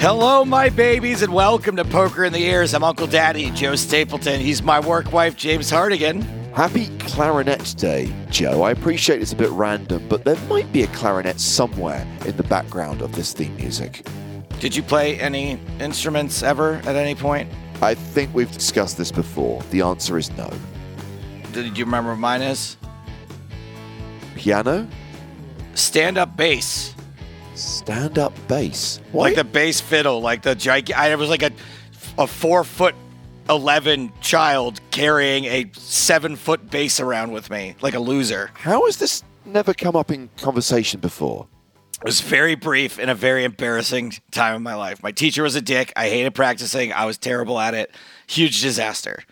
Hello, my babies, and welcome to Poker in the Ears. I'm Uncle Daddy, Joe Stapleton. He's my work wife, James Hartigan. Happy Clarinet Day, Joe. I appreciate it's a bit random, but there might be a clarinet somewhere in the background of this theme music. Did you play any instruments ever at any point? I think we've discussed this before. The answer is no. Did you remember what mine is? Piano? Stand up bass. Stand up bass. Why? Like the bass fiddle, like the gig. I was like a, a four foot 11 child carrying a seven foot bass around with me, like a loser. How has this never come up in conversation before? It was very brief and a very embarrassing time in my life. My teacher was a dick. I hated practicing. I was terrible at it. Huge disaster.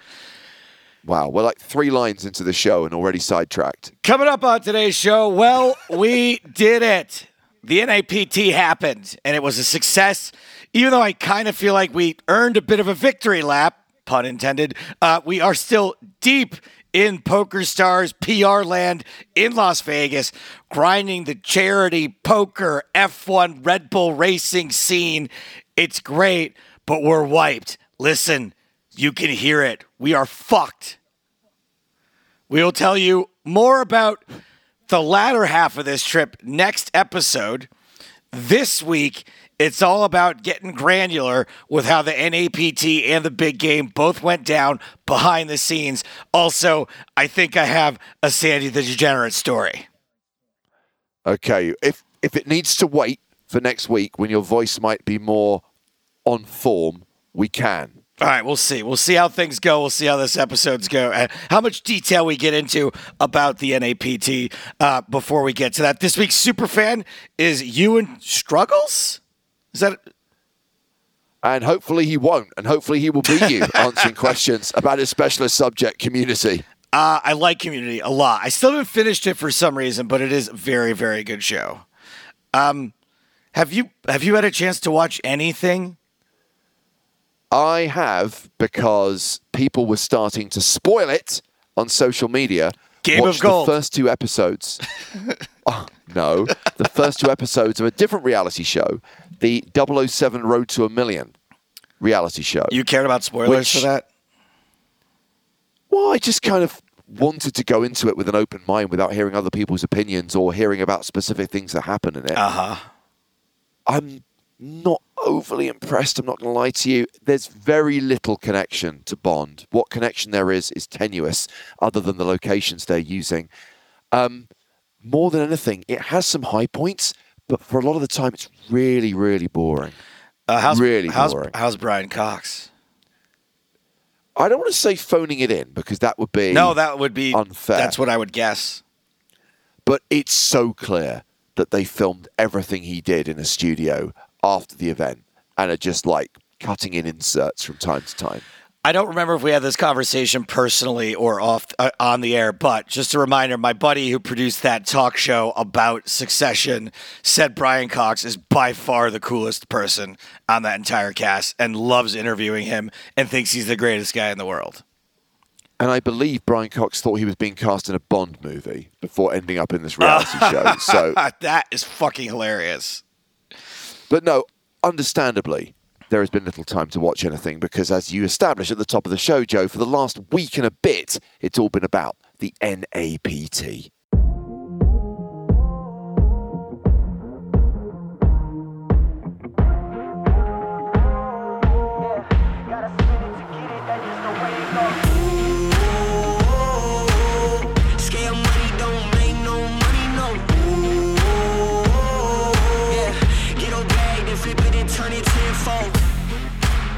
Wow, we're like three lines into the show and already sidetracked. Coming up on today's show, well, we did it. The NAPT happened and it was a success. Even though I kind of feel like we earned a bit of a victory lap, pun intended, uh, we are still deep in PokerStars PR land in Las Vegas, grinding the charity poker F1 Red Bull racing scene. It's great, but we're wiped. Listen, you can hear it. We are fucked. We will tell you more about the latter half of this trip next episode. This week, it's all about getting granular with how the NAPT and the big game both went down behind the scenes. Also, I think I have a Sandy the Degenerate story. Okay, if if it needs to wait for next week when your voice might be more on form, we can. All right, we'll see. We'll see how things go. We'll see how this episode's go. and how much detail we get into about the NAPT uh, before we get to that. This week's super fan is Iwan Struggles. Is that? And hopefully he won't, and hopefully he will be you answering questions about his specialist subject community. Uh, I like Community a lot. I still haven't finished it for some reason, but it is a very, very good show. Um, have you have you had a chance to watch anything? I have because people were starting to spoil it on social media. Game of Gold. The first two episodes. oh, no, the first two episodes of a different reality show, the 007 Road to a Million reality show. You cared about spoilers Which- for that? Well, I just kind of wanted to go into it with an open mind without hearing other people's opinions or hearing about specific things that happen in it. Uh huh. I'm not overly impressed. I'm not going to lie to you. There's very little connection to Bond. What connection there is is tenuous, other than the locations they're using. Um, more than anything, it has some high points, but for a lot of the time, it's really, really boring. Uh, how's, Really how's, boring. how's Brian Cox? I don't want to say phoning it in because that would be No, that would be unfair. That's what I would guess. but it's so clear that they filmed everything he did in a studio after the event and are just like cutting in inserts from time to time. I don't remember if we had this conversation personally or off uh, on the air, but just a reminder: my buddy who produced that talk show about Succession said Brian Cox is by far the coolest person on that entire cast, and loves interviewing him and thinks he's the greatest guy in the world. And I believe Brian Cox thought he was being cast in a Bond movie before ending up in this reality show. So, that is fucking hilarious. But no, understandably, there has been little time to watch anything because, as you established at the top of the show, Joe, for the last week and a bit, it's all been about the NAPT.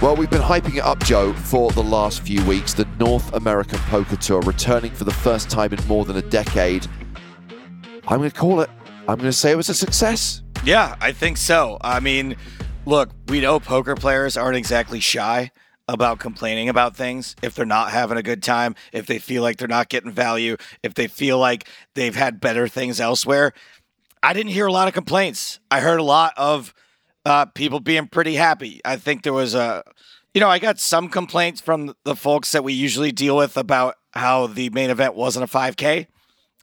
Well, we've been hyping it up, Joe, for the last few weeks. The North American Poker Tour returning for the first time in more than a decade. I'm going to call it. I'm going to say it was a success. Yeah, I think so. I mean, look, we know poker players aren't exactly shy about complaining about things if they're not having a good time, if they feel like they're not getting value, if they feel like they've had better things elsewhere. I didn't hear a lot of complaints. I heard a lot of uh, people being pretty happy. I think there was a, you know, I got some complaints from the folks that we usually deal with about how the main event wasn't a 5K.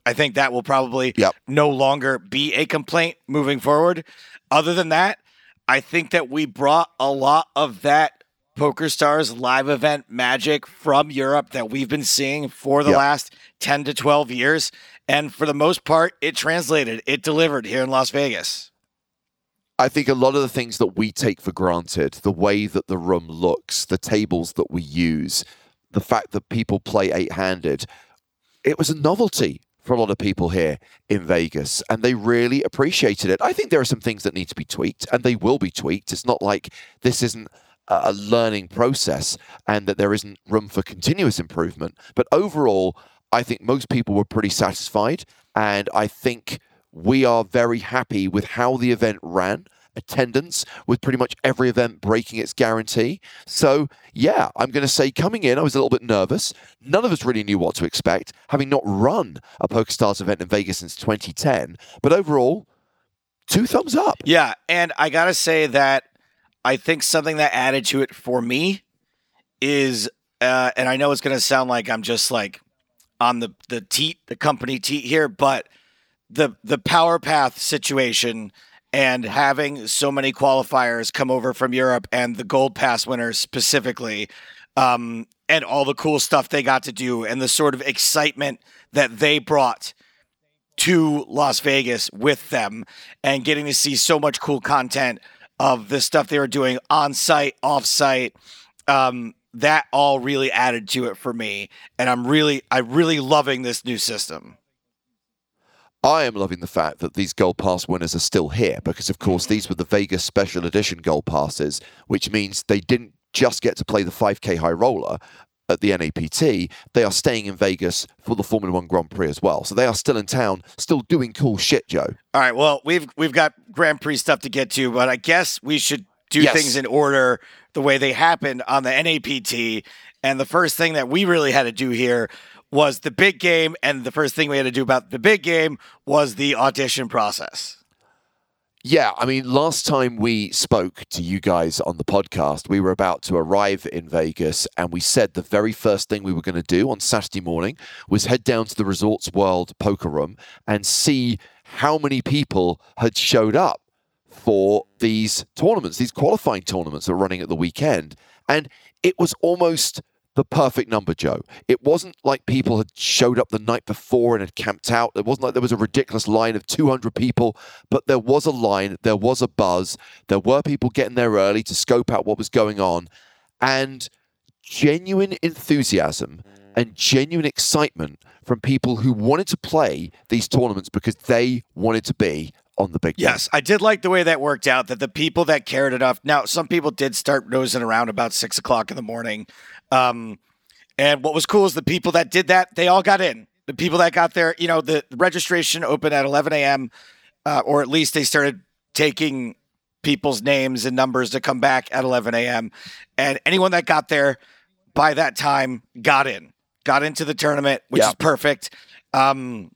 I think that will probably Yep. no longer be a complaint moving forward. Other than that, I think that we brought a lot of that PokerStars live event magic from Europe that we've been seeing for the Yeah. last 10 to 12 years. And for the most part, it translated, it delivered here in Las Vegas. I think a lot of the things that we take for granted, the way that the room looks, the tables that we use, the fact that people play eight handed, it was a novelty for a lot of people here in Vegas and they really appreciated it. I think there are some things that need to be tweaked and they will be tweaked. It's not like this isn't a learning process and that there isn't room for continuous improvement. But overall, I think most people were pretty satisfied and I think we are very happy with how the event ran. Attendance with pretty much every event breaking its guarantee. So, yeah, I'm going to say coming in, I was a little bit nervous. None of us really knew what to expect, having not run a PokerStars event in Vegas since 2010. But overall, two thumbs up. Yeah. And I got to say that I think something that added to it for me is, uh, and I know it's going to sound like I'm just like on the, the teat, the company teat here, but the, the power path situation and having so many qualifiers come over from Europe and the gold pass winners specifically, um, and all the cool stuff they got to do and the sort of excitement that they brought to Las Vegas with them and getting to see so much cool content of the stuff they were doing on site, off site. Um, that all really added to it for me. And I'm really, I'm really loving this new system. I am loving the fact that these Gold Pass winners are still here because, of course, mm-hmm. these were the Vegas Special Edition Gold Passes, which means they didn't just get to play the 5K High Roller at the NAPT. They are staying in Vegas for the Formula One Grand Prix as well. So they are still in town, still doing cool shit, Joe. All right. Well, we've we've got Grand Prix stuff to get to, but I guess we should do Yes. things in order the way they happened on the NAPT. And the first thing that we really had to do here was the big game, and the first thing we had to do about the big game was the audition process. Yeah, I mean, last time we spoke to you guys on the podcast, we were about to arrive in Vegas, and we said the very first thing we were going to do on Saturday morning was head down to the Resorts World poker room and see how many people had showed up for these tournaments, these qualifying tournaments that are running at the weekend. And it was almost the perfect number, Joe. It wasn't like people had showed up the night before and had camped out. It wasn't like there was a ridiculous line of 200 people, but there was a line, there was a buzz. There were people getting there early to scope out what was going on. And genuine enthusiasm and genuine excitement from people who wanted to play these tournaments because they wanted to be on the big game. Yes, I did like the way that worked out. That the people that cared enough. Now, some people did start nosing around about six o'clock in the morning. Um, and what was cool is the people that did that, they all got in. The people that got there, you know, the registration opened at 11 a.m., uh, or at least they started taking people's names and numbers to come back at 11 a.m. And anyone that got there by that time got in, got into the tournament, which Yeah. is perfect. Um,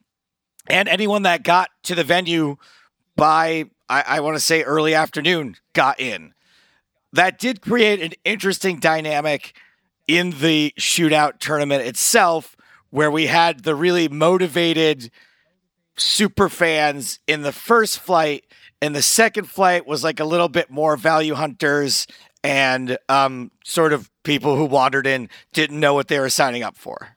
and anyone that got to the venue by I, I want to say early afternoon got in. That did create an interesting dynamic in the shootout tournament itself, where we had the really motivated super fans in the first flight, and the second flight was like a little bit more value hunters and um, sort of people who wandered in didn't know what they were signing up for.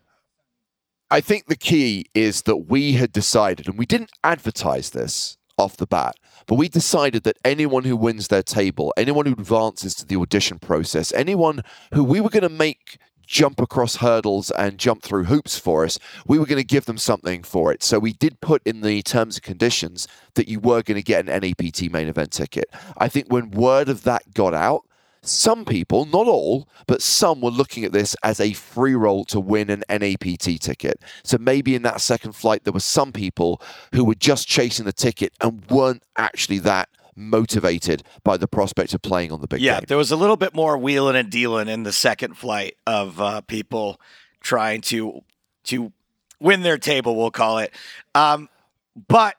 I think the key is that we had decided, and we didn't advertise this off the bat, but we decided that anyone who wins their table, anyone who advances to the audition process, anyone who we were going to make jump across hurdles and jump through hoops for us, we were going to give them something for it. So we did put in the terms and conditions that you were going to get an NAPT main event ticket. I think when word of that got out, some people, not all, but some were looking at this as a free roll to win an NAPT ticket. So maybe in that second flight, there were some people who were just chasing the ticket and weren't actually that motivated by the prospect of playing on the big Yeah, game. there was a little bit more wheeling and dealing in the second flight of uh, people trying to to win their table, we'll call it. Um, but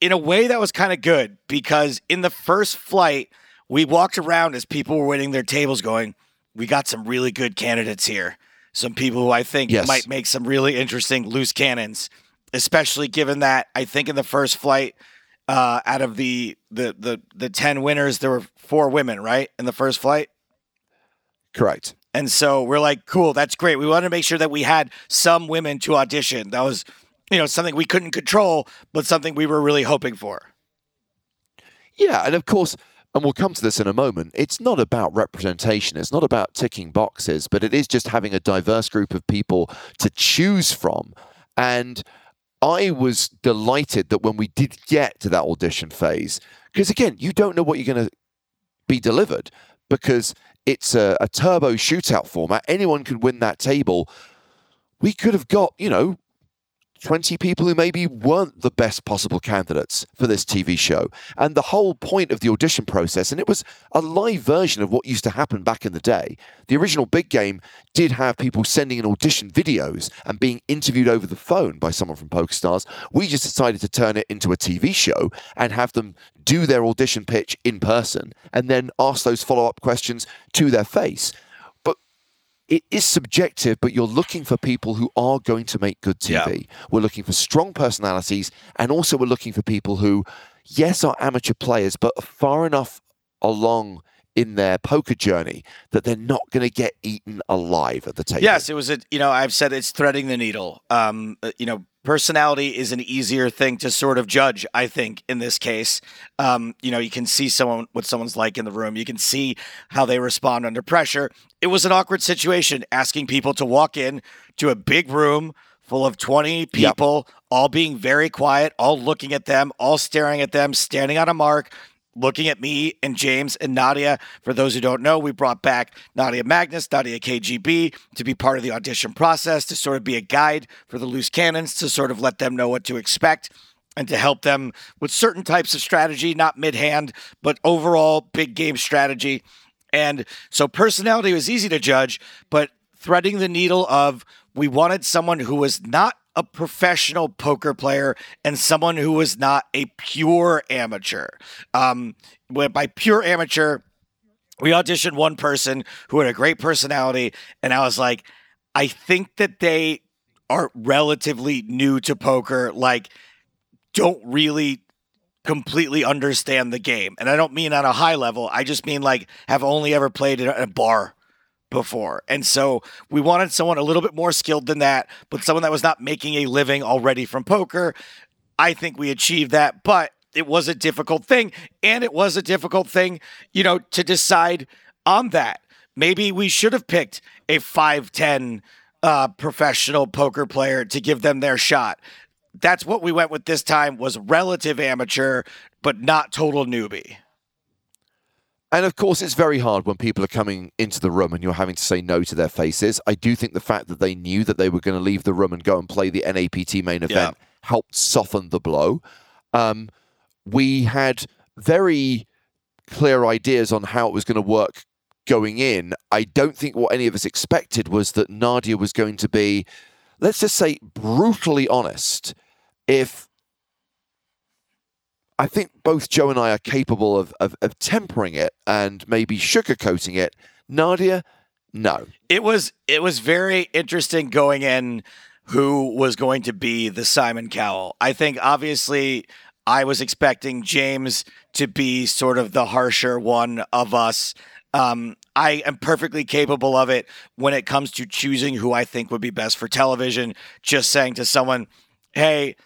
in a way, that was kind of good because in the first flight, we walked around as people were waiting their tables, going, "We got some really good candidates here. Some people who I think Yes. might make some really interesting loose cannons." Especially given that I think in the first flight, Uh, out of the, the the the ten winners, there were four women, right, in the first flight. Correct. And so we're like, cool, that's great. We wanted to make sure that we had some women to audition. That was, you know, something we couldn't control, but something we were really hoping for. Yeah, and of course, and we'll come to this in a moment, it's not about representation, it's not about ticking boxes, but it is just having a diverse group of people to choose from. And I was delighted that when we did get to that audition phase, because again, you don't know what you're going to be delivered because it's a, a turbo shootout format. Anyone can win that table. We could have got, you know, 20 people who maybe weren't the best possible candidates for this TV show. And the whole point of the audition process, and it was a live version of what used to happen back in the day. The original Big Game did have people sending in audition videos and being interviewed over the phone by someone from PokerStars. We just decided to turn it into a TV show and have them do their audition pitch in person and then ask those follow up questions to their face it is subjective, but you're looking for people who are going to make good TV. Yeah. We're looking for strong personalities, and also we're looking for people who, yes, are amateur players, but are far enough along in their poker journey that they're not going to get eaten alive at the table. Yes, it was a, you know, I've said it's threading the needle. Um, uh, you know, personality is an easier thing to sort of judge i think in this case. Um, you know you can see someone what someone's like in the room. You can see how they respond under pressure. It was an awkward situation asking people to walk in to a big room full of 20 people yep. all being very quiet all looking at them all staring at them standing on a mark looking at me and James and Nadia. For those who don't know, we brought back Nadia Magnus, Nadia KGB to be part of the audition process, to sort of be a guide for the loose cannons, to sort of let them know what to expect and to help them with certain types of strategy, not mid hand, but overall big game strategy. And so personality was easy to judge, but threading the needle of we wanted someone who was not a professional poker player and someone who was not a pure amateur. Um, by pure amateur, we auditioned one person who had a great personality, and I was like, I think that they are relatively new to poker, like, don't really completely understand the game. And I don't mean on a high level, I just mean like have only ever played in a bar before. And so we wanted someone a little bit more skilled than that, but someone that was not making a living already from poker. I think we achieved that, but it was a difficult thing. And it was a difficult thing, you know, to decide on that. Maybe we should have picked a 5'10 uh, professional poker player to give them their shot. That's what we went with this time was relative amateur, but not total newbie. And of course, it's very hard when people are coming into the room and you're having to say no to their faces. I do think the fact that they knew that they were going to leave the room and go and play the NAPT main event yeah. helped soften the blow. Um, we had very clear ideas on how it was going to work going in. I don't think what any of us expected was that Nadia was going to be, let's just say, brutally honest. If I think both Joe and I are capable of, of, of tempering it and maybe sugarcoating it. Nadia, no. It was it was very interesting going in who was going to be the Simon Cowell. I think obviously I was expecting James to be sort of the harsher one of us. Um, I am perfectly capable of it when it comes to choosing who I think would be best for television. Just saying to someone, hey,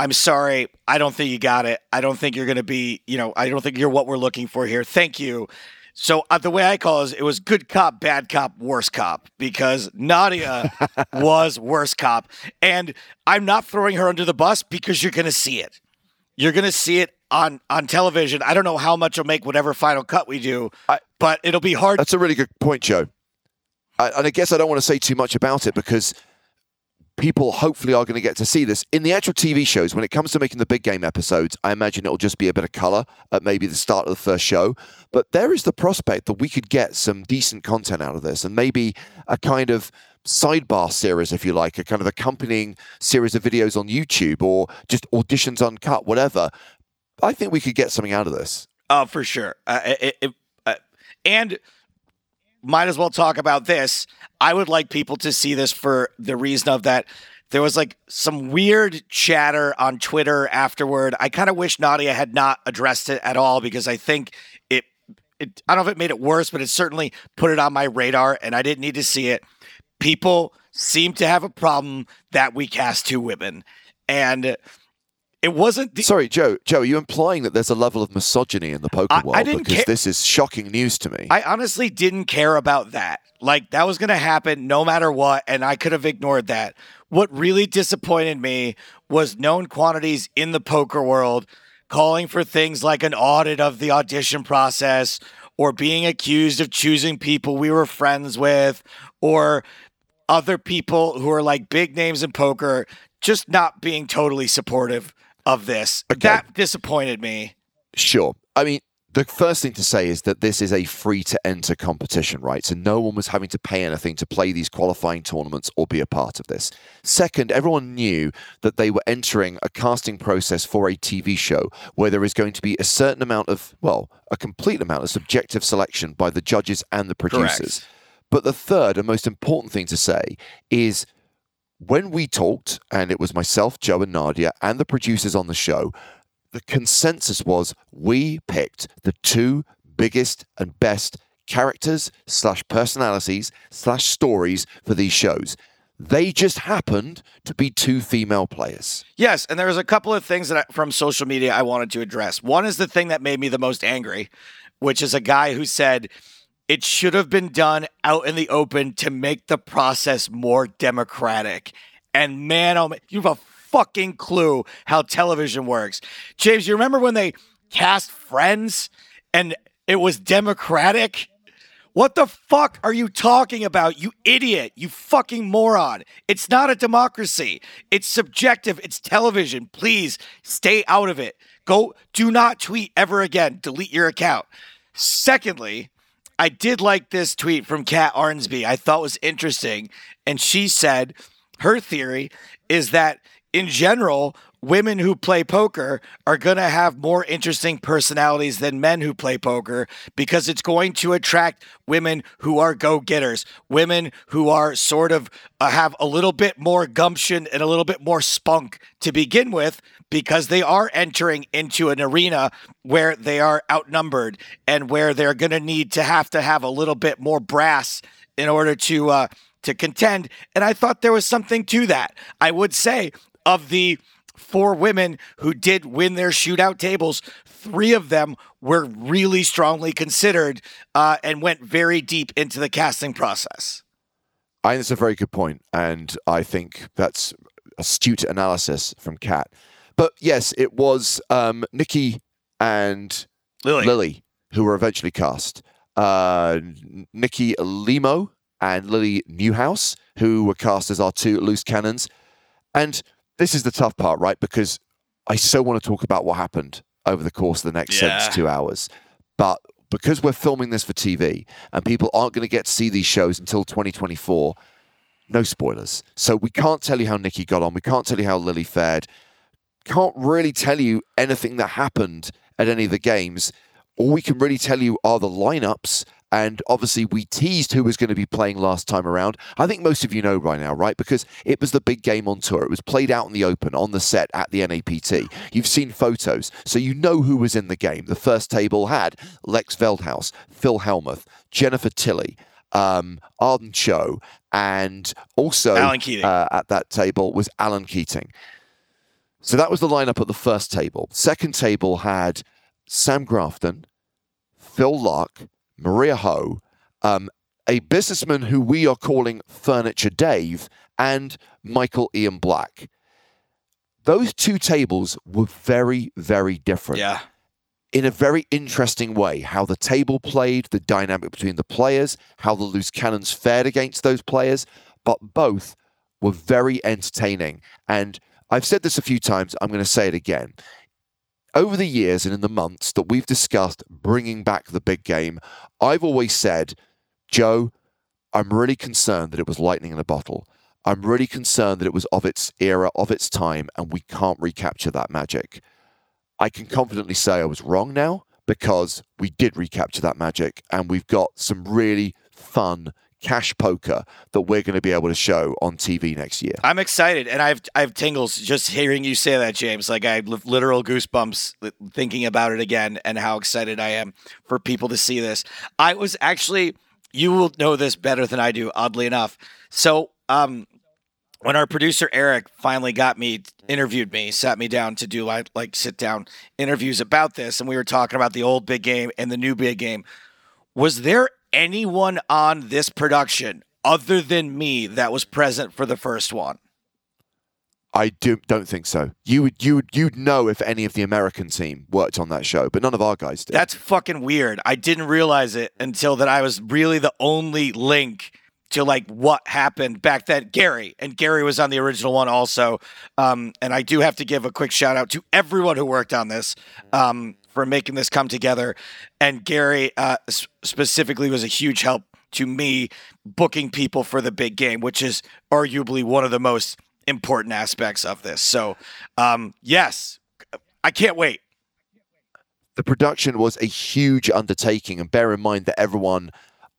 I'm sorry. I don't think you got it. I don't think you're going to be, you know, I don't think you're what we're looking for here. Thank you. So uh, the way I call it, it was good cop, bad cop, worst cop because Nadia was worst cop. And I'm not throwing her under the bus because you're going to see it. You're going to see it on on television. I don't know how much will make whatever final cut we do, but it'll be hard. That's a really good point, Joe. I, and I guess I don't want to say too much about it because people hopefully are going to get to see this. In the actual TV shows, when it comes to making the big game episodes, I imagine it'll just be a bit of color at maybe the start of the first show. But there is the prospect that we could get some decent content out of this and maybe a kind of sidebar series, if you like, a kind of accompanying series of videos on YouTube or just auditions uncut, whatever. I think we could get something out of this. Oh, for sure. Uh, it, it, uh, and might as well talk about this. I would like people to see this for the reason of that there was like some weird chatter on Twitter afterward. I kind of wish Nadia had not addressed it at all because I think it, it, I don't know if it made it worse, but it certainly put it on my radar and I didn't need to see it. People seem to have a problem that we cast two women. And it wasn't the, Sorry, Joe. Joe, are you implying that there's a level of misogyny in the poker I- I world? didn't because ca- this is shocking news to me. I honestly didn't care about that. Like that was going to happen no matter what, and I could have ignored that. What really disappointed me was known quantities in the poker world calling for things like an audit of the audition process or being accused of choosing people we were friends with or other people who are like big names in poker just not being totally supportive of this. Okay. That disappointed me. Sure. I mean, the first thing to say is that this is a free to enter competition, right? So no one was having to pay anything to play these qualifying tournaments or be a part of this. Second, everyone knew that they were entering a casting process for a TV show where there is going to be a certain amount of, well, a complete amount of subjective selection by the judges and the producers. But the third and most important thing to say is when we talked, and it was myself, Joe, and Nadia, and the producers on the show, the consensus was we picked the two biggest and best characters slash personalities slash stories for these shows. They just happened to be two female players. Yes, and there was a couple of things that I, from social media I wanted to address. One is the thing that made me the most angry, which is a guy who said it should have been done out in the open to make the process more democratic. And man, oh man, you have a fucking clue how television works. James, you remember when they cast Friends and it was democratic? What the fuck are you talking about, you idiot? You fucking moron. It's not a democracy. It's subjective. It's television. Please stay out of it. Go, do not tweet ever again. Delete your account. Secondly, I did like this tweet from Kat Arnsby. I thought was interesting. And she said her theory is that in general, women who play poker are going to have more interesting personalities than men who play poker because it's going to attract women who are go getters, women who are sort of uh, have a little bit more gumption and a little bit more spunk to begin with because they are entering into an arena where they are outnumbered and where they're going to need to have to have a little bit more brass in order to uh, to contend. And I thought there was something to that. I would say of the four women who did win their shootout tables, three of them were really strongly considered uh, and went very deep into the casting process. I think that's a very good point, and I think that's astute analysis from Kat. But yes, it was um, Nikki and Lily. Lily who were eventually cast. Uh, Nikki Limo and Lily Newhouse, who were cast as our two loose cannons. And this is the tough part, right? Because I so want to talk about what happened over the course of the next Yeah. 72 hours. But because we're filming this for TV and people aren't going to get to see these shows until 2024, no spoilers. So we can't tell you how Nikki got on. We can't tell you how Lily fared. Can't really tell you anything that happened at any of the games. All we can really tell you are the lineups. And obviously, we teased who was going to be playing last time around. I think most of you know by now, right? Because it was the big game on tour. It was played out in the open on the set at the NAPT. You've seen photos, so you know who was in the game. The first table had Lex Veldhuis, Phil Helmuth, Jennifer Tilly, um, Arden Cho, and also Alan Keating. Uh, at that table was Alan Keating. So that was the lineup at the first table. Second table had Sam Grafton, Phil Laak, Maria Ho, um, a businessman who we are calling Furniture Dave, and Michael Ian Black. Those two tables were very, very different Yeah. in a very interesting way how the table played, the dynamic between the players, how the loose cannons fared against those players, but both were very entertaining. And I've said this a few times, I'm going to say it again. Over the years and in the months that we've discussed bringing back the big game, I've always said, Joe, I'm really concerned that it was lightning in a bottle. I'm really concerned that it was of its era, of its time, and we can't recapture that magic. I can confidently say I was wrong now because we did recapture that magic and we've got some really fun cash poker that we're going to be able to show on TV next year. I'm excited, and I've I've tingles just hearing you say that, James. Like I have literal goosebumps thinking about it again, and how excited I am for people to see this. I was actually, you will know this better than I do, oddly enough. So, um, when our producer Eric finally got me interviewed me, sat me down to do like like sit down interviews about this, and we were talking about the old big game and the new big game. Was there anyone on this production other than me that was present for the first one? I do, don't think so. You would you would you'd know if any of the American team worked on that show, but none of our guys did. That's fucking weird. I didn't realize it until that I was really the only link to like what happened back then. Gary and Gary was on the original one also. Um, and I do have to give a quick shout out to everyone who worked on this. Um, for making this come together. And Gary uh, specifically was a huge help to me booking people for the big game, which is arguably one of the most important aspects of this. So, um, yes, I can't wait. The production was a huge undertaking, and bear in mind that everyone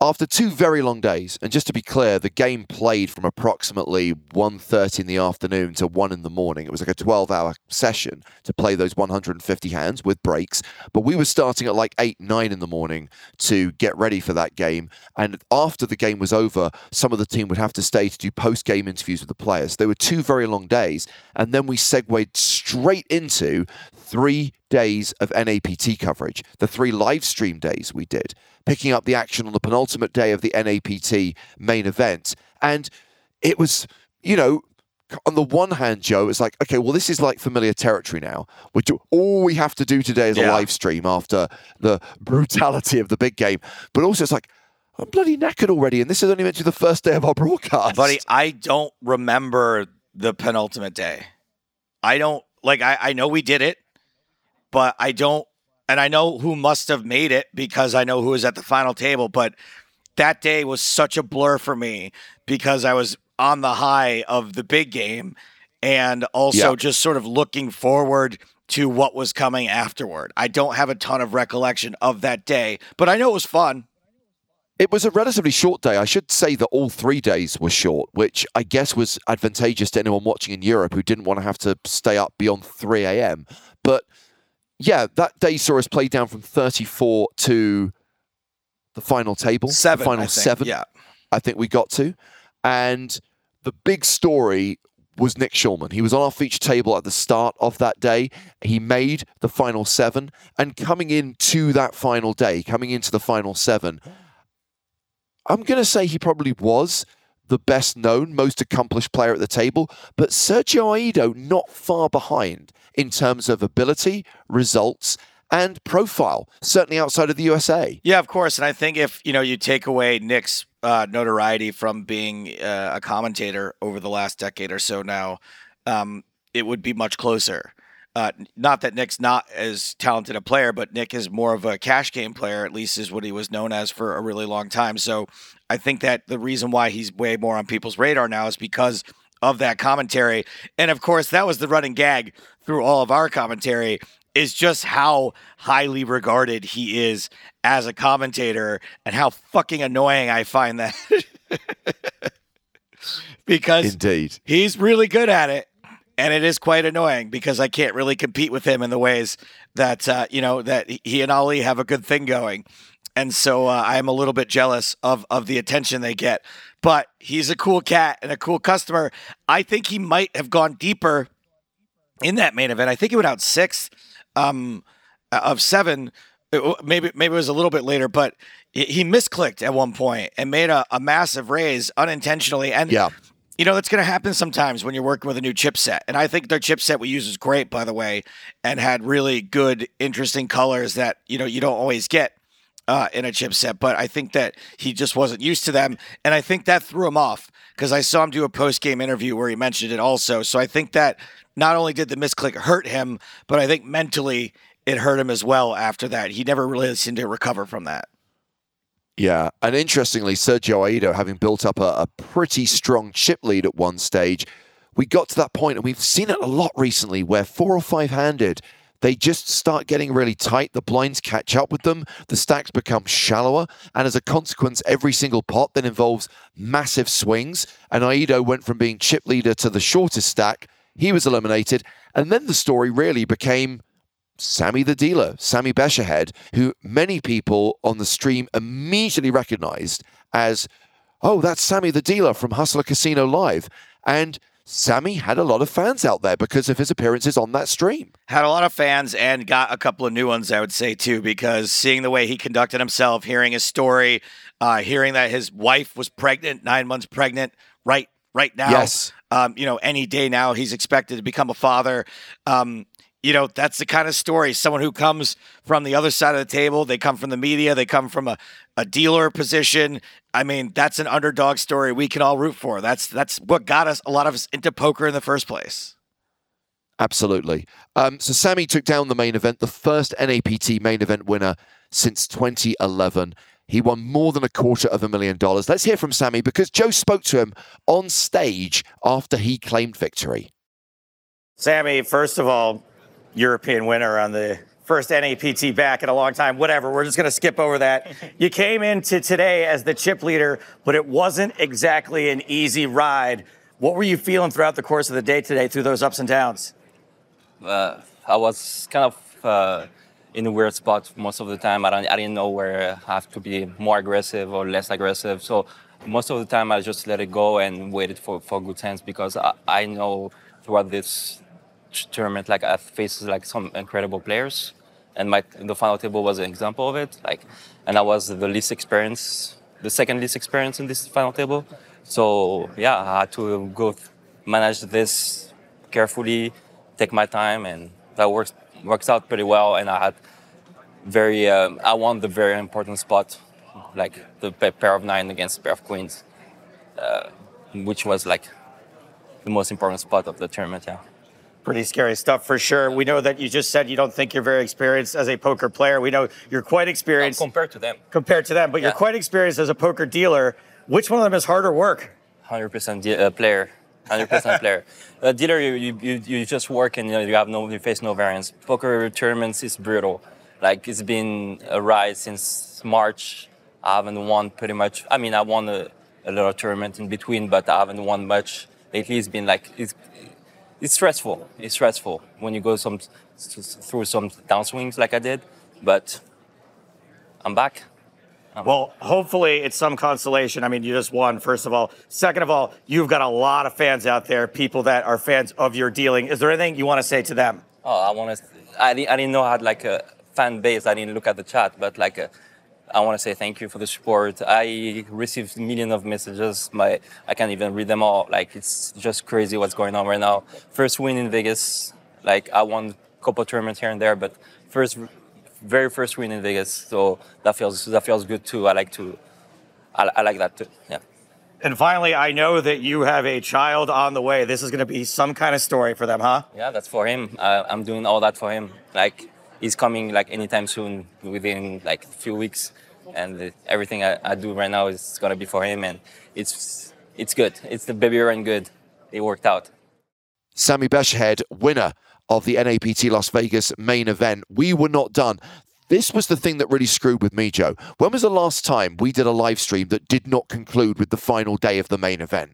after two very long days, and just to be clear, the game played from approximately 1.30 in the afternoon to 1 in the morning. It was like a 12-hour session to play those 150 hands with breaks. But we were starting at like 8, 9 in the morning to get ready for that game. And after the game was over, some of the team would have to stay to do post-game interviews with the players. They were two very long days. And then we segued straight into three days of NAPT coverage, the three live stream days we did, picking up the action on the penultimate day of the NAPT main event. And it was, you know, on the one hand, Joe, it's like, okay, well, this is like familiar territory now. Which all we have to do today is yeah. a live stream after the brutality of the big game. But also, it's like, I'm bloody knackered already, and this is only meant to be the first day of our broadcast. Buddy, I don't remember the penultimate day. I don't like. I, I know we did it but I don't, and I know who must have made it because I know who was at the final table. But that day was such a blur for me because I was on the high of the big game and also just sort of looking forward to what was coming afterward. I don't have a ton of recollection of that day, but I know it was fun. It was a relatively short day. I should say that all three days were short, which I guess was advantageous to anyone watching in Europe who didn't want to have to stay up beyond 3 a.m. But yeah, that day saw us play down from 34 to the final table. Seven. The final seven. Yeah. I think we got to. And the big story was Nick Schulman. He was on our feature table at the start of that day. He made the final seven. And coming into that final day, coming into the final seven, I'm going to say he probably was the best known, most accomplished player at the table, but Sergio Aido not far behind in terms of ability, results, and profile, certainly outside of the USA. Yeah, of course. And I think if you know you take away Nick's uh, notoriety from being uh, a commentator over the last decade or so now, um, it would be much closer. Uh, not that Nick's not as talented a player, but Nick is more of a cash game player, at least is what he was known as for a really long time. So I think that the reason why he's way more on people's radar now is because of that commentary. And of course, that was the running gag through all of our commentary is just how highly regarded he is as a commentator and how fucking annoying I find that. because Indeed. he's really good at it and it is quite annoying because I can't really compete with him in the ways that uh, you know that he and Ali have a good thing going, and so uh, I am a little bit jealous of of the attention they get. But he's a cool cat and a cool customer. I think he might have gone deeper in that main event. I think he went out sixth um, of seven. maybe maybe it was a little bit later, but he misclicked at one point and made a, a massive raise unintentionally. And yeah you know, that's going to happen sometimes when you're working with a new chipset. And I think their chipset we use is great, by the way, and had really good, interesting colors that, you know, you don't always get uh, in a chipset. But I think that he just wasn't used to them. And I think that threw him off because I saw him do a post game interview where he mentioned it also. So I think that not only did the misclick hurt him, but I think mentally it hurt him as well after that. He never really seemed to recover from that. Yeah, and interestingly, Sergio Aido, having built up a, a, pretty strong chip lead at one stage, we got to that point, and we've seen it a lot recently, where four or five handed, they just start getting really tight. The blinds catch up with them. The stacks become shallower. And as a consequence, every single pot then involves massive swings. And Aido went from being chip leader to the shortest stack. He was eliminated. And then the story really became Sammy the dealer, Sami Bechahed, who many people on the stream immediately recognized as, oh, that's Sammy the dealer from Hustler Casino Live. And Sammy had a lot of fans out there because of his appearances on that stream. Had a lot of fans and got a couple of new ones, I would say, too, because seeing the way he conducted himself, hearing his story, uh, hearing that his wife was pregnant, nine months pregnant, right right now. Yes. Um, you know, any day now he's expected to become a father. Um, you know, that's the kind of story. Someone who comes from the other side of the table, they come from the media, they come from a, a dealer position. I mean, that's an underdog story we can all root for. That's that's what got us a lot of us into poker in the first place. Absolutely. Um, so Sammy took down the main event, the first NAPT main event winner since 2011. He won more than a quarter of a million dollars. Let's hear from Sammy because Joe spoke to him on stage after he claimed victory. Sammy, first of all, European winner on the first NAPT back in a long time. Whatever, we're just going to skip over that. You came into today as the chip leader, but it wasn't exactly an easy ride. What were you feeling throughout the course of the day today through those ups and downs? Uh, I was kind of uh, in a weird spot most of the time. I, don't, I didn't know where I have to be more aggressive or less aggressive. So most of the time I just let it go and waited for, for good hands because I, I know throughout this tournament like I faced like some incredible players and my the final table was an example of it. Like, and I was the least experienced, the second least experienced in this final table. So yeah, I had to go manage this carefully, take my time, and that works works out pretty well. And I had very, um, I won the very important spot, like the pair of nine against pair of queens, uh, which was like the most important spot of the tournament. Yeah. Pretty scary stuff for sure. We know that you just said you don't think you're very experienced as a poker player. We know you're quite experienced compared to them. Compared to them, but yeah. you're quite experienced as a poker dealer. Which one of them is harder work? 100% de- uh, player. 100% player. A dealer, you, you, you just work and you, know, you have no, you face no variance. Poker tournaments is brutal. Like it's been a ride since March. I haven't won pretty much. I mean, I won a, a little tournament in between, but I haven't won much. Lately, it's been like it's, it's stressful. It's stressful when you go some through some downswings like I did, but I'm back. I'm well, hopefully it's some consolation. I mean, you just won, first of all. Second of all, you've got a lot of fans out there, people that are fans of your dealing. Is there anything you want to say to them? Oh, I want to. I didn't, I didn't know I had like a fan base. I didn't look at the chat, but like a, I want to say thank you for the support. I received millions of messages. My I can't even read them all. Like it's just crazy what's going on right now. First win in Vegas. Like I won a couple tournaments here and there, but first, very first win in Vegas. So that feels that feels good too. I like to, I, I like that too. Yeah. And finally, I know that you have a child on the way. This is going to be some kind of story for them, huh? Yeah, that's for him. Uh, I'm doing all that for him. Like he's coming like anytime soon, within like a few weeks, and everything I, I do right now is gonna be for him, and it's it's good. It's the baby run good. It worked out. Sami Bechahed, winner of the NAPT Las Vegas main event. We were not done. This was the thing that really screwed with me, Joe. When was the last time we did a live stream that did not conclude with the final day of the main event?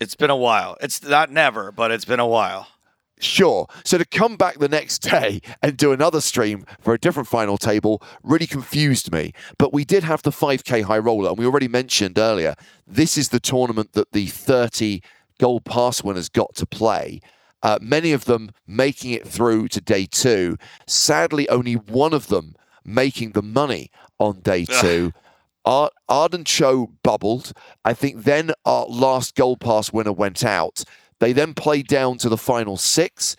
It's been a while. It's not never, but it's been a while. Sure. So to come back the next day and do another stream for a different final table really confused me. But we did have the 5K high roller, and we already mentioned earlier this is the tournament that the 30 gold pass winners got to play. Uh, many of them making it through to day two. Sadly, only one of them making the money on day two. Ard- Arden Cho bubbled. I think then our last gold pass winner went out. They then played down to the final six.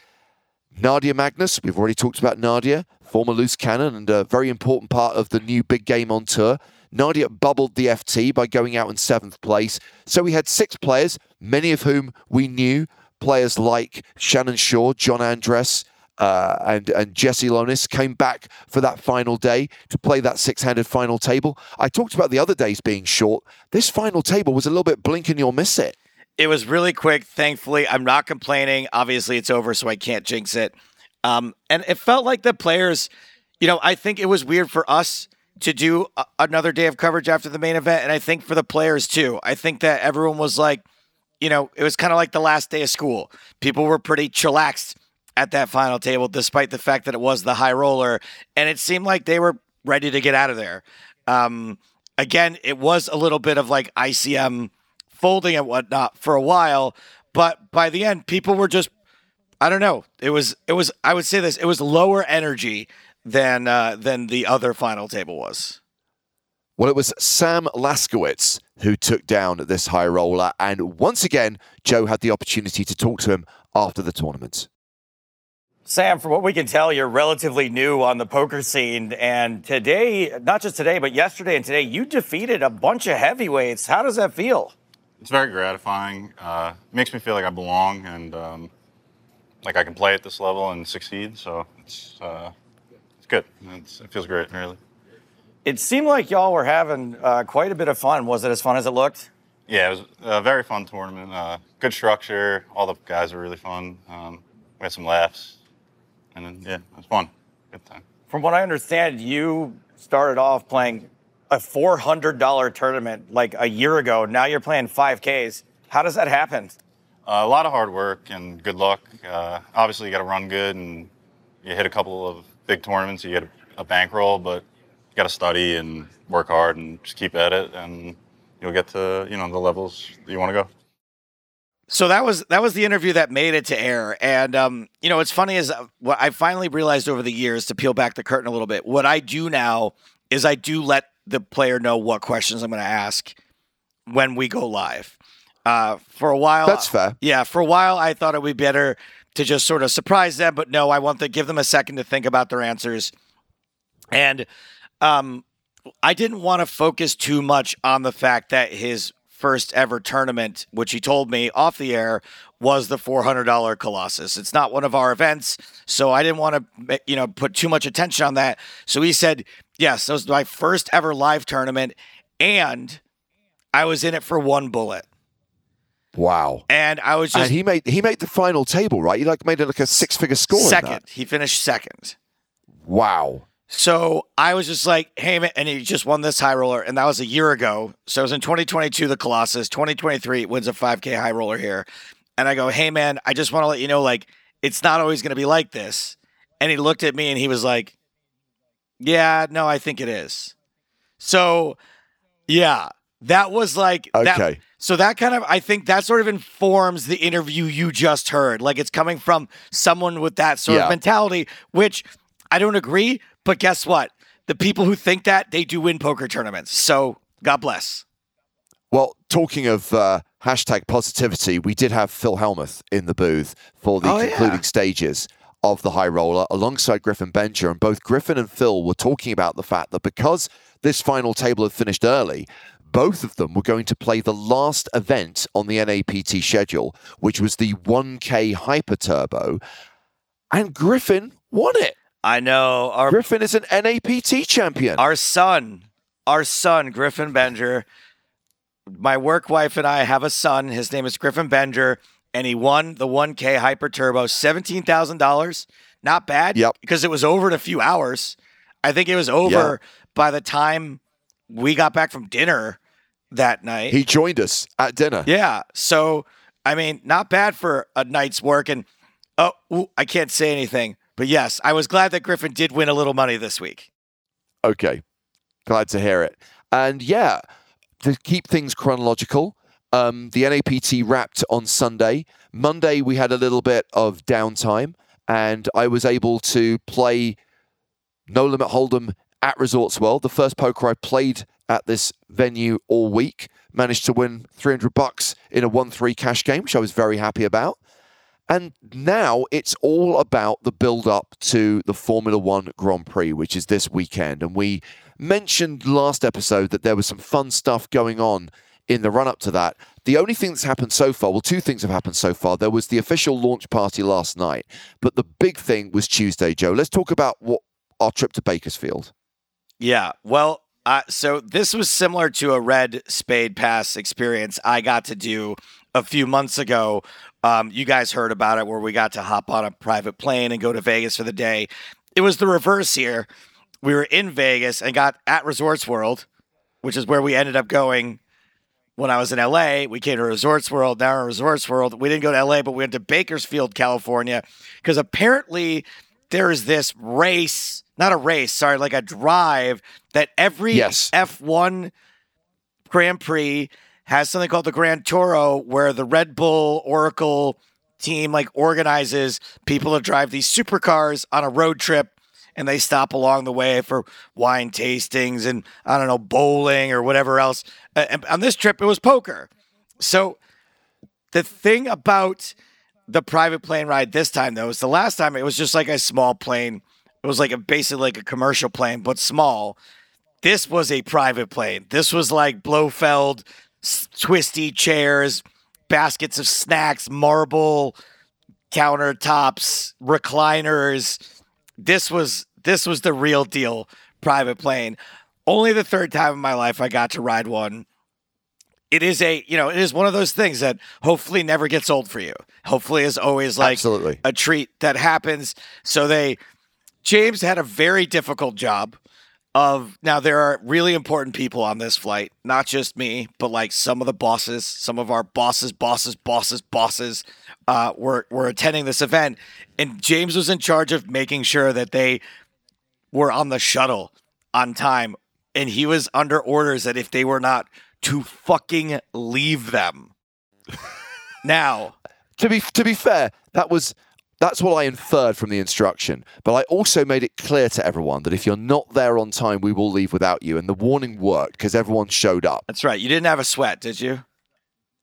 Nadia Magnus, we've already talked about Nadia, former loose cannon and a very important part of the new big game on tour. Nadia bubbled the FT by going out in seventh place. So we had six players, many of whom we knew. Players like Shannon Shorr, John Andress, uh, and, and Jesse Lonis came back for that final day to play that six handed final table. I talked about the other days being short. This final table was a little bit blink and you'll miss it. It was really quick. Thankfully, I'm not complaining. Obviously, it's over, so I can't jinx it. Um, and it felt like the players, you know, I think it was weird for us to do a- another day of coverage after the main event. And I think for the players too. I think that everyone was like, you know, it was kind of like the last day of school. People were pretty chillaxed at that final table, despite the fact that it was the high roller. And it seemed like they were ready to get out of there. Um, again, it was a little bit of like ICM folding and whatnot for a while, but by the end, people were just I don't know. It was it was I would say this, it was lower energy than uh than the other final table was. Well, it was Sam Laskowitz who took down this high roller, and once again, Joe had the opportunity to talk to him after the tournament. Sam, from what we can tell, you're relatively new on the poker scene. And today, not just today, but yesterday and today, you defeated a bunch of heavyweights. How does that feel? It's very gratifying. Uh, makes me feel like I belong and um, like I can play at this level and succeed. So it's uh, it's good. It's, it feels great, really. It seemed like y'all were having uh, quite a bit of fun. Was it as fun as it looked? Yeah, it was a very fun tournament. Uh, good structure. All the guys were really fun. Um, we had some laughs, and then, yeah, it was fun. Good time. From what I understand, you started off playing a $400 tournament like a year ago. Now you're playing 5Ks. How does that happen? Uh, a lot of hard work and good luck. Uh, obviously, you got to run good, and you hit a couple of big tournaments. You get a, a bankroll, but you got to study and work hard and just keep at it, and you'll get to you know the levels that you want to go. So that was that was the interview that made it to air, and um, you know, what's funny is uh, what I finally realized over the years to peel back the curtain a little bit. What I do now is I do let the player know what questions I'm going to ask when we go live. Uh, for a while, That's fair. Yeah, for a while I thought it would be better to just sort of surprise them, but no, I want to give them a second to think about their answers. And um, I didn't want to focus too much on the fact that his first ever tournament, which he told me off the air, was the $400 Colossus. It's not one of our events, so I didn't want to, you know, put too much attention on that. So he said, "Yes, that was my first ever live tournament, and I was in it for one bullet." Wow. And I was just and he made he made the final table, right? He like made it like a six figure score. second. He finished second. Wow. So I was just like, hey, man, and he just won this high roller, and that was a year ago. So it was in 2022, the Colossus. 2023 wins a 5K high roller here. And I go, hey, man, I just want to let you know, like, it's not always going to be like this. And he looked at me and he was like, yeah, no, I think it is. So, yeah, that was like, that- Okay. so that kind of, I think that sort of informs the interview you just heard. Like it's coming from someone with that sort Yeah. of mentality, which I don't agree. But guess what? The people who think that they do win poker tournaments. So God bless. Well, talking of uh, hashtag positivity, we did have Phil Helmuth in the booth for the Oh, yeah. concluding stages of the high roller alongside Griffin Benger. And both Griffin and Phil were talking about the fact that because this final table had finished early, both of them were going to play the last event on the NAPT schedule, which was the 1K Hyper Turbo. And Griffin won it. I know our Griffin is an NAPT champion. our son, our son Griffin Benger. My work wife and I have a son. His name is Griffin Benger, and he won the 1K Hyper Turbo, seventeen thousand dollars. Not bad. Yep. Because it was over in a few hours. I think it was over by the time we got back from dinner that night. he joined us at dinner. Yeah. So, I mean, not bad for a night's work. And oh, I can't say anything. But yes, I was glad that Griffin did win a little money this week. Okay. Glad to hear it. And yeah, to keep things chronological, um, the NAPT wrapped on Sunday. Monday, we had a little bit of downtime, and I was able to play No Limit Hold'em at Resorts World. The first poker I played at this venue all week. Managed to win 300 bucks in a 1 3 cash game, which I was very happy about. And now it's all about the build up to the Formula One Grand Prix, which is this weekend. And we mentioned last episode that there was some fun stuff going on in the run up to that. The only thing that's happened so far, well, two things have happened so far. There was the official launch party last night, but the big thing was Tuesday, Joe. Let's talk about what our trip to Bakersfield. Yeah. Well, Uh, so this was similar to a red spade pass experience I got to do a few months ago. Um, you guys heard about it where we got to hop on a private plane and go to Vegas for the day. It was the reverse here. We were in Vegas and got at Resorts World, which is where we ended up going when I was in LA. We came to Resorts World. Now we're in Resorts World. We didn't go to LA, but we went to Bakersfield, California, because apparently there is this race, not a race, sorry, like a drive that every Yes. F1 Grand Prix has something called the Grand Toro, where the Red Bull Oracle team like organizes people to drive these supercars on a road trip and they stop along the way for wine tastings and I don't know bowling or whatever else. And on this trip, it was poker. So the thing about the private plane ride this time, though, is the last time it was just like a small plane. It was like a basically like a commercial plane, but small. This was a private plane. This was like Blofeld, s- twisty chairs, baskets of snacks, marble countertops, recliners. This was this was the real deal private plane. Only the third time in my life I got to ride one. It is a, you know, it is one of those things that hopefully never gets old for you. Hopefully is always like Absolutely. a treat that happens. So they James had a very difficult job of now there are really important people on this flight, not just me, but like some of the bosses, some of our bosses, bosses, bosses, bosses uh, were were attending this event, and James was in charge of making sure that they were on the shuttle on time, and he was under orders that if they were not to fucking leave them. now, To be to be fair, that was that's what I inferred from the instruction. But I also made it clear to everyone that if you're not there on time, we will leave without you. And the warning worked because everyone showed up. that's right. You didn't have a sweat, did you?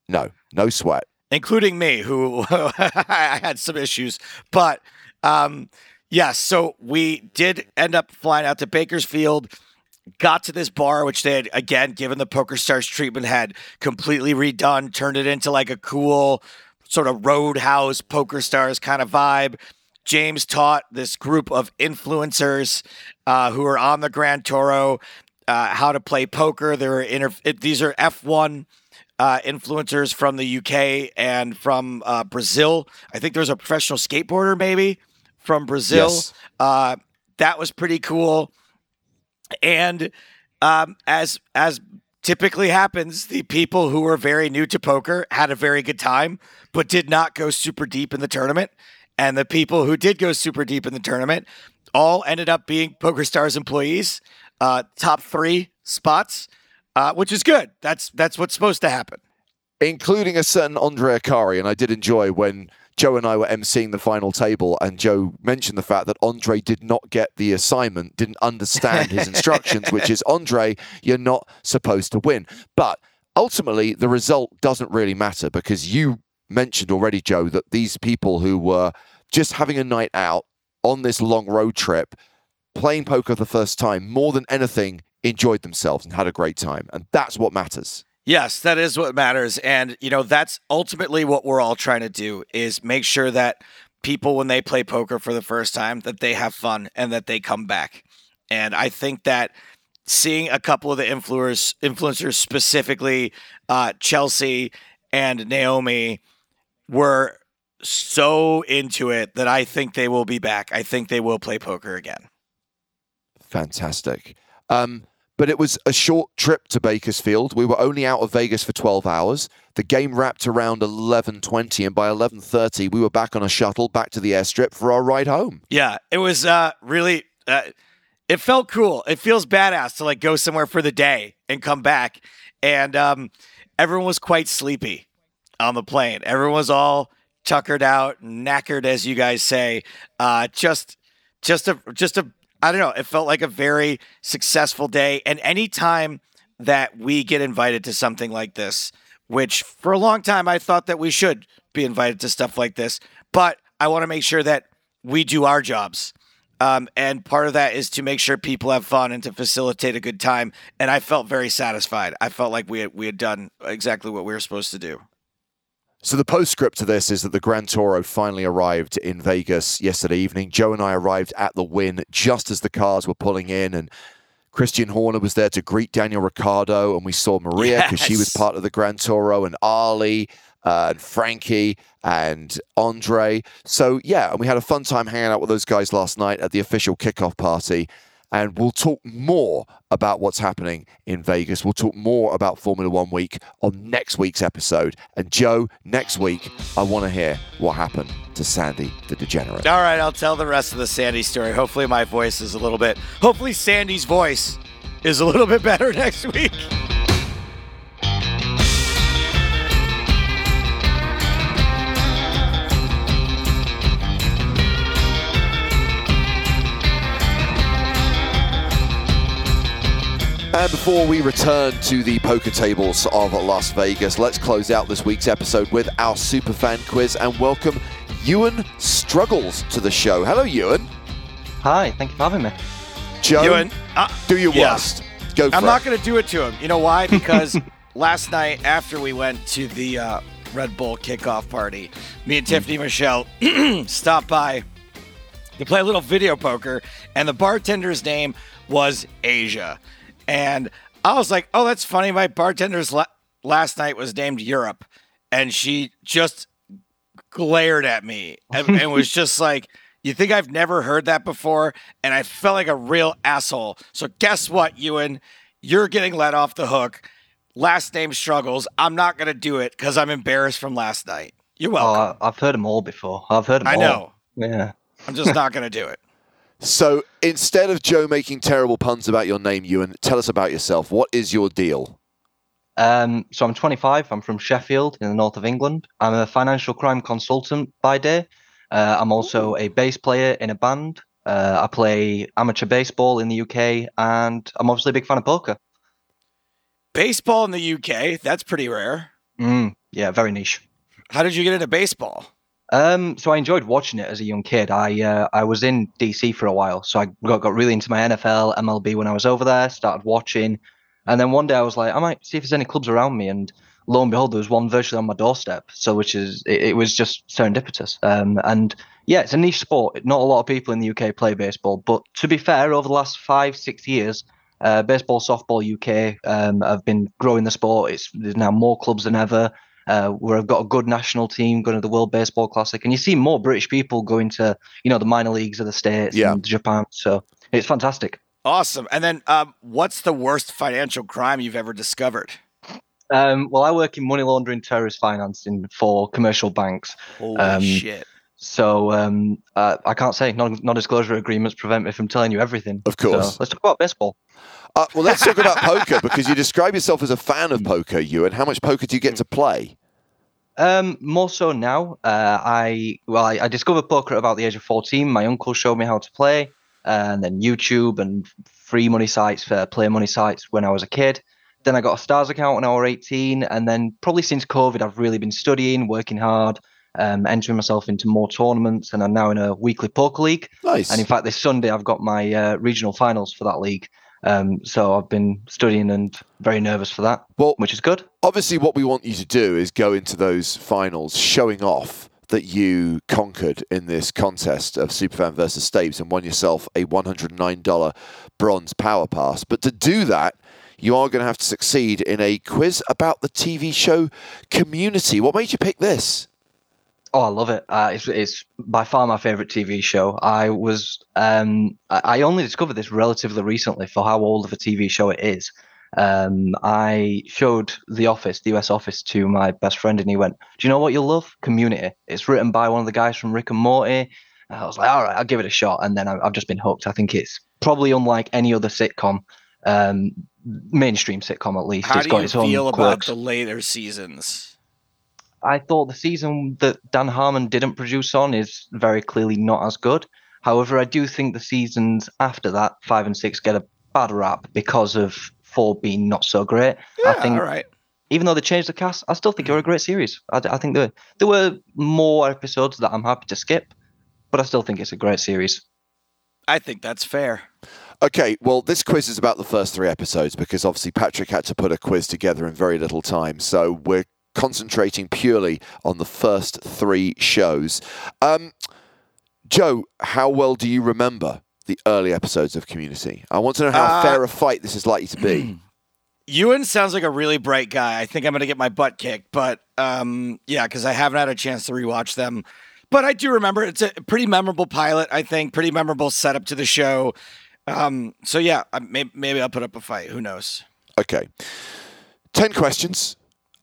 No, no sweat. including me, who I had some issues. But um, yes, so we did end up flying out to Bakersfield. Got to this bar, which they had again, given the PokerStars treatment, had completely redone, turned it into like a cool sort of roadhouse PokerStars kind of vibe. James taught this group of influencers uh, who are on the Grand Toro uh, how to play poker. There are these are F1 uh, influencers from the UK and from uh, Brazil. I think there's a professional skateboarder maybe from Brazil. Yes. Uh, that was pretty cool. And um, as as typically happens, the people who were very new to poker had a very good time, but did not go super deep in the tournament. And the people who did go super deep in the tournament all ended up being PokerStars employees, uh, top three spots, uh, which is good. That's that's what's supposed to happen. including a certain Andre Akkari. And I did enjoy when Joe and I were emceeing the final table, and Joe mentioned the fact that Andre did not get the assignment, didn't understand his instructions, which is Andre, you're not supposed to win. But ultimately, the result doesn't really matter because you mentioned already, Joe, that these people who were just having a night out on this long road trip, playing poker for the first time, more than anything, enjoyed themselves and had a great time. And that's what matters. Yes, that is what matters. And, you know, that's ultimately what we're all trying to do is make sure that people, when they play poker for the first time, that they have fun and that they come back. And I think that seeing a couple of the influencers, influencers specifically uh, Chelsea and Naomi, were so into it that I think they will be back. I think they will play poker again. Fantastic. Um, but it was a short trip to Bakersfield. We were only out of Vegas for 12 hours. The game wrapped around 11:20 and by 11:30 we were back on a shuttle back to the airstrip for our ride home. Yeah, it was uh, really. Uh, it felt cool. It feels badass to like go somewhere for the day and come back, and um, everyone was quite sleepy on the plane. Everyone was all tuckered out, knackered, as you guys say. Uh, just, just a, just a. I don't know. It felt like a very successful day, and anytime that we get invited to something like this, which for a long time I thought that we should be invited to stuff like this, but I want to make sure that we do our jobs. Um, and part of that is to make sure people have fun and to facilitate a good time. And I felt very satisfied. I felt like we had, we had done exactly what we were supposed to do. So the postscript to this is that the Grand Toro finally arrived in Vegas yesterday evening. Joe and I arrived at the Wynn just as the cars were pulling in and Christian Horner was there to greet Daniel Ricciardo, and we saw Maria because she was part of the Gran Toro, and Ali, uh, and Frankie, and Andre. So, yeah, and we had a fun time hanging out with those guys last night at the official kickoff party. And we'll talk more about what's happening in Vegas. We'll talk more about Formula One week on next week's episode. And Joe, next week, I want to hear what happened to Sandy the Degenerate. All right, I'll tell the rest of the Sandy story. Hopefully, my voice is a little bit. Hopefully, Sandy's voice is a little bit better next week. And before we return to the poker tables of Las Vegas, let's close out this week's episode with our super fan quiz and welcome Iwan Struggles to the show. Hello, Iwan. Hi, thank you for having me. Joe, Iwan, uh, do your yeah. worst. Go for I'm it. not going to do it to him. You know why? Because last night after we went to the uh, Red Bull kickoff party, me and Tiffany Michelle stopped by to play a little video poker, and the bartender's name was Asia. And I was like, oh, that's funny. My bartender's la- last night was named Europe. And she just glared at me and, and was just like, you think I've never heard that before? And I felt like a real asshole. So guess what, Iwan? You're getting let off the hook. Last name struggles. I'm not going to do it because I'm embarrassed from last night. You're Oh, welcome. I, I've heard them all before. I've heard them I all. know. Yeah. I'm just not going to do it. So instead of Joe making terrible puns about your name, Iwan, tell us about yourself. What is your deal? Um, so I'm 25. I'm from Sheffield in the north of England. I'm a financial crime consultant by day. Uh, I'm also a bass player in a band. Uh, I play amateur baseball in the UK, and I'm obviously a big fan of poker. Baseball in the UK, that's pretty rare. Mm, yeah, very niche. How did you get into baseball? Um, so I enjoyed watching it as a young kid. I uh, I was in DC for a while, so I got, got really into my NFL, MLB when I was over there. Started watching, and then one day I was like, I might see if there's any clubs around me, and lo and behold, there was one virtually on my doorstep. So which is it, it was just serendipitous. Um, and yeah, it's a niche sport. Not a lot of people in the UK play baseball, but to be fair, over the last five six years. Uh, baseball, softball UK um, have been growing the sport. It's there's now more clubs than ever uh, where I've got a good national team going to the World Baseball Classic, and you see more British people going to you know the minor leagues of the states Yeah. and Japan. So it's fantastic. Awesome. And then, um, what's the worst financial crime you've ever discovered? Um, well, I work in money laundering, terrorist financing for commercial banks. Holy Um, shit. So um, uh, I can't say non- non-disclosure agreements prevent me from telling you everything. Of course. So let's talk about baseball. Uh, well, let's talk about poker because you describe yourself as a fan of poker, Iwan. How much poker do you get to play? Um, more so now. Uh, I well, I, I discovered poker at about the age of fourteen. My uncle showed me how to play, and then YouTube and free money sites for play money sites when I was a kid. Then I got a Stars account when I was eighteen, and then probably since COVID, I've really been studying, working hard, um, entering myself into more tournaments, and I'm now in a weekly poker league. Nice. And in fact, this Sunday I've got my uh, regional finals for that league. Um, so I've been studying and very nervous for that, Well- which is good. Obviously, what we want you to do is go into those finals showing off that you conquered in this contest of Superfan versus Stapes and won yourself a $109 bronze power pass. But to do that, you are going to have to succeed in a quiz about the TV show community. What made you pick this? Oh, I love it. Uh, it's, it's by far my favorite TV show. I was um, I only discovered this relatively recently for how old of a TV show it is. Um, I showed The Office, the US Office, to my best friend, and he went, "Do you know what you'll love? Community. It's written by one of the guys from Rick and Morty." And I was like, "All right, I'll give it a shot." And then I've just been hooked. I think it's probably unlike any other sitcom, um, mainstream sitcom at least. How it's do got you its own feel about quirks. the later seasons? I thought the season that Dan Harmon didn't produce on is very clearly not as good. However, I do think the seasons after that, five and six, get a bad rap because of four being not so great. Yeah, I think all right. even though they changed the cast, I still think it was a great series. I, I think there there were more episodes that I'm happy to skip, but I still think it's a great series. I think that's fair. Okay, well, this quiz is about the first three episodes because obviously Patrick had to put a quiz together in very little time. So we're concentrating purely on the first three shows. Um, Joe, how well do you remember the early episodes of Community? I want to know how Uh, fair a fight this is likely to be. Iwan sounds like a really bright guy. I think I'm going to get my butt kicked, but um, yeah, because I haven't had a chance to rewatch them. But I do remember it's a pretty memorable pilot. I think pretty memorable setup to the show. Um, so yeah, maybe, maybe I'll put up a fight. Who knows? Okay. 10 questions.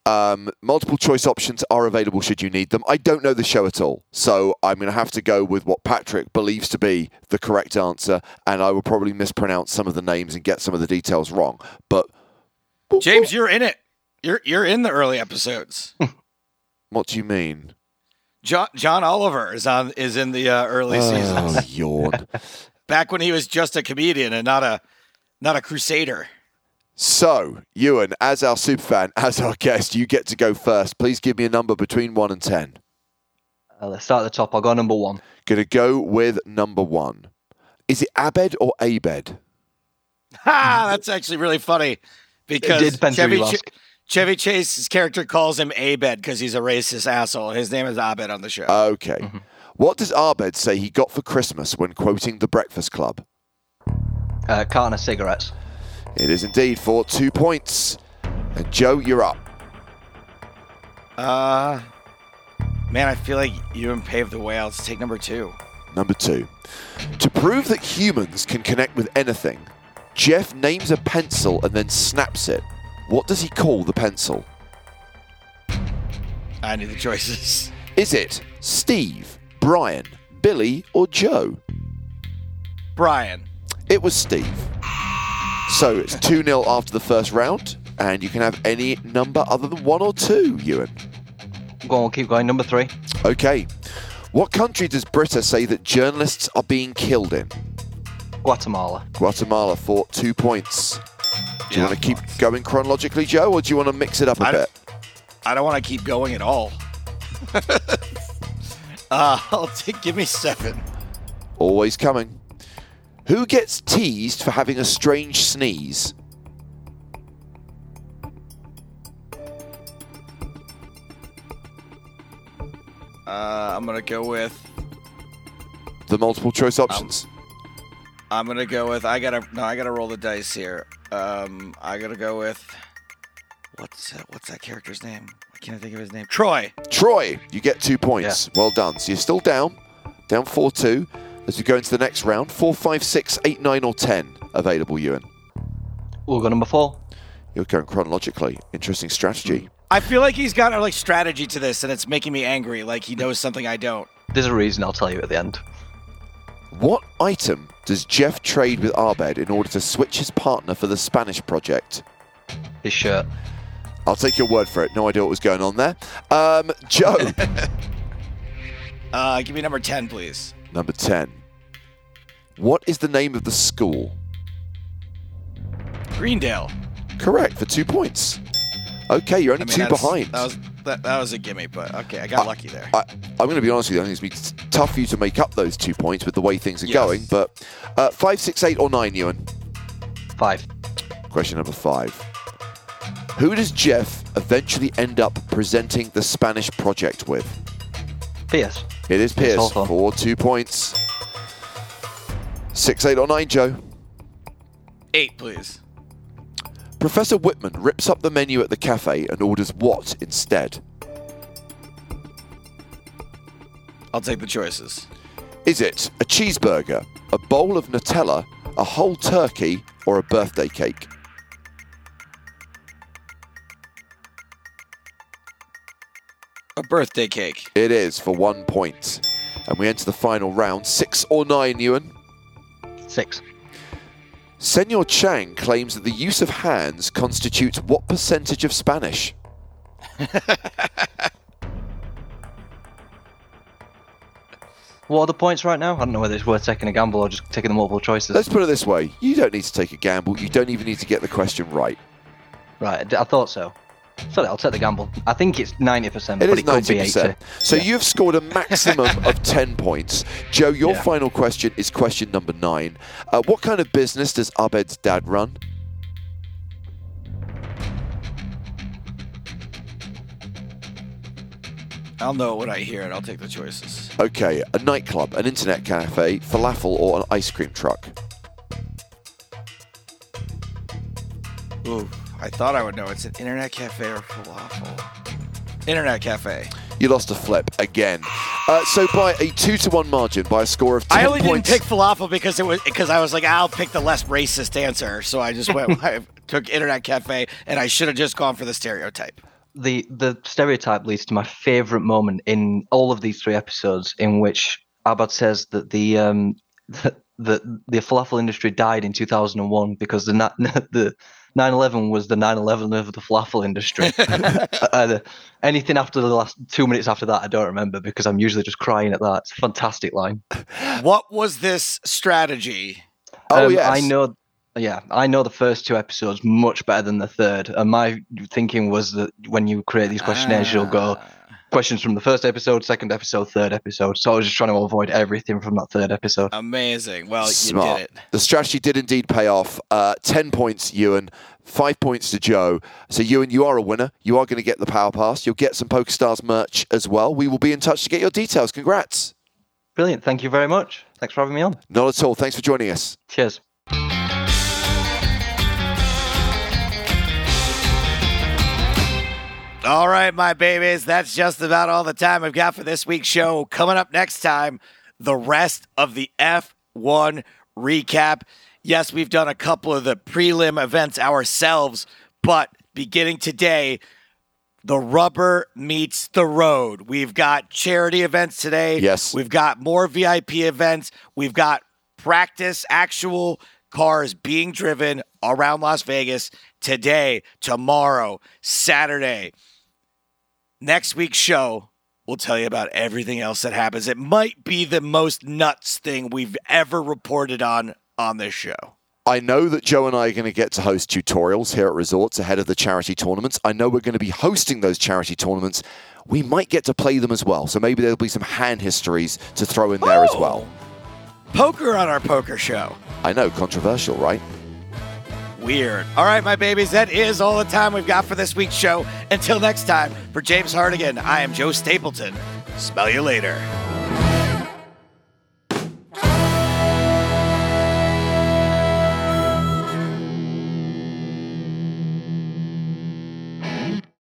Um, multiple choice options are available should you need them. I don't know the show at all, so I'm going to have to go with what Patrick believes to be the correct answer, and I will probably mispronounce some of the names and get some of the details wrong. But James, you're in it. You're you're in the early episodes. what do you mean? John John Oliver is on is in the uh, early seasons. Oh, yawn. Back when he was just a comedian and not a not a crusader. So, Iwan, as our superfan, as our guest, you get to go first. Please give me a number between 1 and 10. Uh, let's start at the top. I'll go number one. Going to go with number 1. Is it Abed or Abed? Ha! That's actually really funny because It depends Chevy, Ch- Chevy Chase's character calls him Abed because he's a racist asshole. His name is Abed on the show. Okay. Mm-hmm. What does Abed say he got for Christmas when quoting The Breakfast Club? Uh, carton of cigarettes. It is indeed for two points. And Joe, you're up. Uh, man, I feel like Iwan paved the way. Let's take number two. Number two. To prove that humans can connect with anything, Jeff names a pencil and then snaps it. What does he call the pencil? I need the choices. Is it Steve, Brian, Billy, or Joe? Brian. It was Steve. So it's 2 0 after the first round, and you can have any number other than one or two, Iwan. Go on, keep going. Number three. Okay. What country does Britta say that journalists are being killed in? Guatemala. Guatemala for two points. Do you Yeah. want to keep going chronologically, Joe, or do you want to mix it up a I- bit? I don't want to keep going at all. uh, I'll take. Give me seven. Always coming. Who gets teased for having a strange sneeze? Uh, I'm gonna go with. The multiple choice options. I'm gonna go with. I gotta. No, I gotta roll the dice here. Um, I gotta go with. What's that, what's that character's name? I can't think of his name. Troy. Troy, you get two points. Well done. So you're still down, down 4 2. As we go into the next round, four, five, six, eight, nine, or 10 available, Iwan. We'll go number four. You're going chronologically. Interesting strategy. I feel like he's got a like strategy to this, and it's making me angry. Like he knows something I don't. There's a reason I'll tell you at the end. What item does Jeff trade with Abed in order to switch his partner for the Spanish project? His shirt. I'll take your word for it. No idea what was going on there. Um, Joe, Uh, give me number ten, please. number 10. What is the name of the school? Greendale. Correct, for two points. Okay, you're only I mean, two behind. That was that, that was a gimme, but okay, I got lucky there. I, I'm going to be honest with you. I think it's going to be tough for you to make up those two points with the way things are Yes. going. But uh, five, six, eight, or nine, Iwan. Five. Question number five. Who does Jeff eventually end up presenting the Spanish project with? Pierce. It is Pierce Hawthorne. for two points. Six, eight, or nine, Joe. Eight, please. Professor Whitman rips up the menu at the cafe and orders what instead? I'll take the choices. Is it a cheeseburger, a bowl of Nutella, a whole turkey, or a birthday cake? A birthday cake. It is for one point. And we enter the final round. Six or nine, Iwan. Six. Senor Chang claims that the use of hands constitutes what percentage of Spanish? What are the points right now? I don't know whether it's worth taking a gamble or just taking the multiple choices. Let's put it this way you don't need to take a gamble, you don't even need to get the question right. Right, I thought so. Sorry, I'll take the gamble. I think it's 90%, It but is it could be 90%. 80. So Yeah. you've scored a maximum of 10 points. Joe, your Yeah. final question is question number nine. Uh, what kind of business does Abed's dad run? I'll know when I hear it. I'll take the choices. Okay, a nightclub, an internet cafe, falafel, or an ice cream truck. Ooh, I thought I would know. It's an internet cafe or falafel. Internet cafe. You lost a flip again. Uh, so by a two to one margin, by a score of ten I only points. didn't pick falafel because it was because I was like, I'll pick the less racist answer. So I just went. I took internet cafe, and I should have just gone for the stereotype. the the stereotype leads to my favorite moment in all of these three episodes, in which Abed says that the um the the, the falafel industry died in 2001 because the na- the 9/11 was the 9/11 of the falafel industry. uh, anything after the last two minutes after that, I don't remember because I'm usually just crying at that. It's a fantastic line. What was this strategy? Oh Um, yes, I know. Yeah, I know the first two episodes much better than the third. And my thinking was that when you create these questionnaires, you'll go Ah. Questions from the first episode, second episode, third episode. So I was just trying to avoid everything from that third episode. Amazing. Well, Smart. you did it. The strategy did indeed pay off. Uh, 10 points, Iwan. Five points to Joe. So, Iwan, you are a winner. You are going to get the Power Pass. You'll get some PokerStars merch as well. We will be in touch to get your details. Congrats. Brilliant. Thank you very much. Thanks for having me on. Not at all. Thanks for joining us. Cheers. All right, my babies, that's just about all the time I've got for this week's show. Coming up next time, the rest of the F1 recap. Yes, we've done a couple of the prelim events ourselves, but beginning today, the rubber meets the road. We've got charity events today. Yes. We've got more VIP events. We've got practice, actual cars being driven around Las Vegas today, tomorrow, Saturday. Next week's show, we'll tell you about everything else that happens. It might be the most nuts thing we've ever reported on on this show. I know that Joe and I are going to get to host tutorials here at resorts ahead of the charity tournaments. I know we're going to be hosting those charity tournaments. We might get to play them as well. So maybe there'll be some hand histories to throw in there as well. Poker on our poker show. I know, controversial, right? Weird. All right, my babies, that is all the time we've got for this week's show. Until next time, for James Hartigan, I am Joe Stapleton. Smell you later.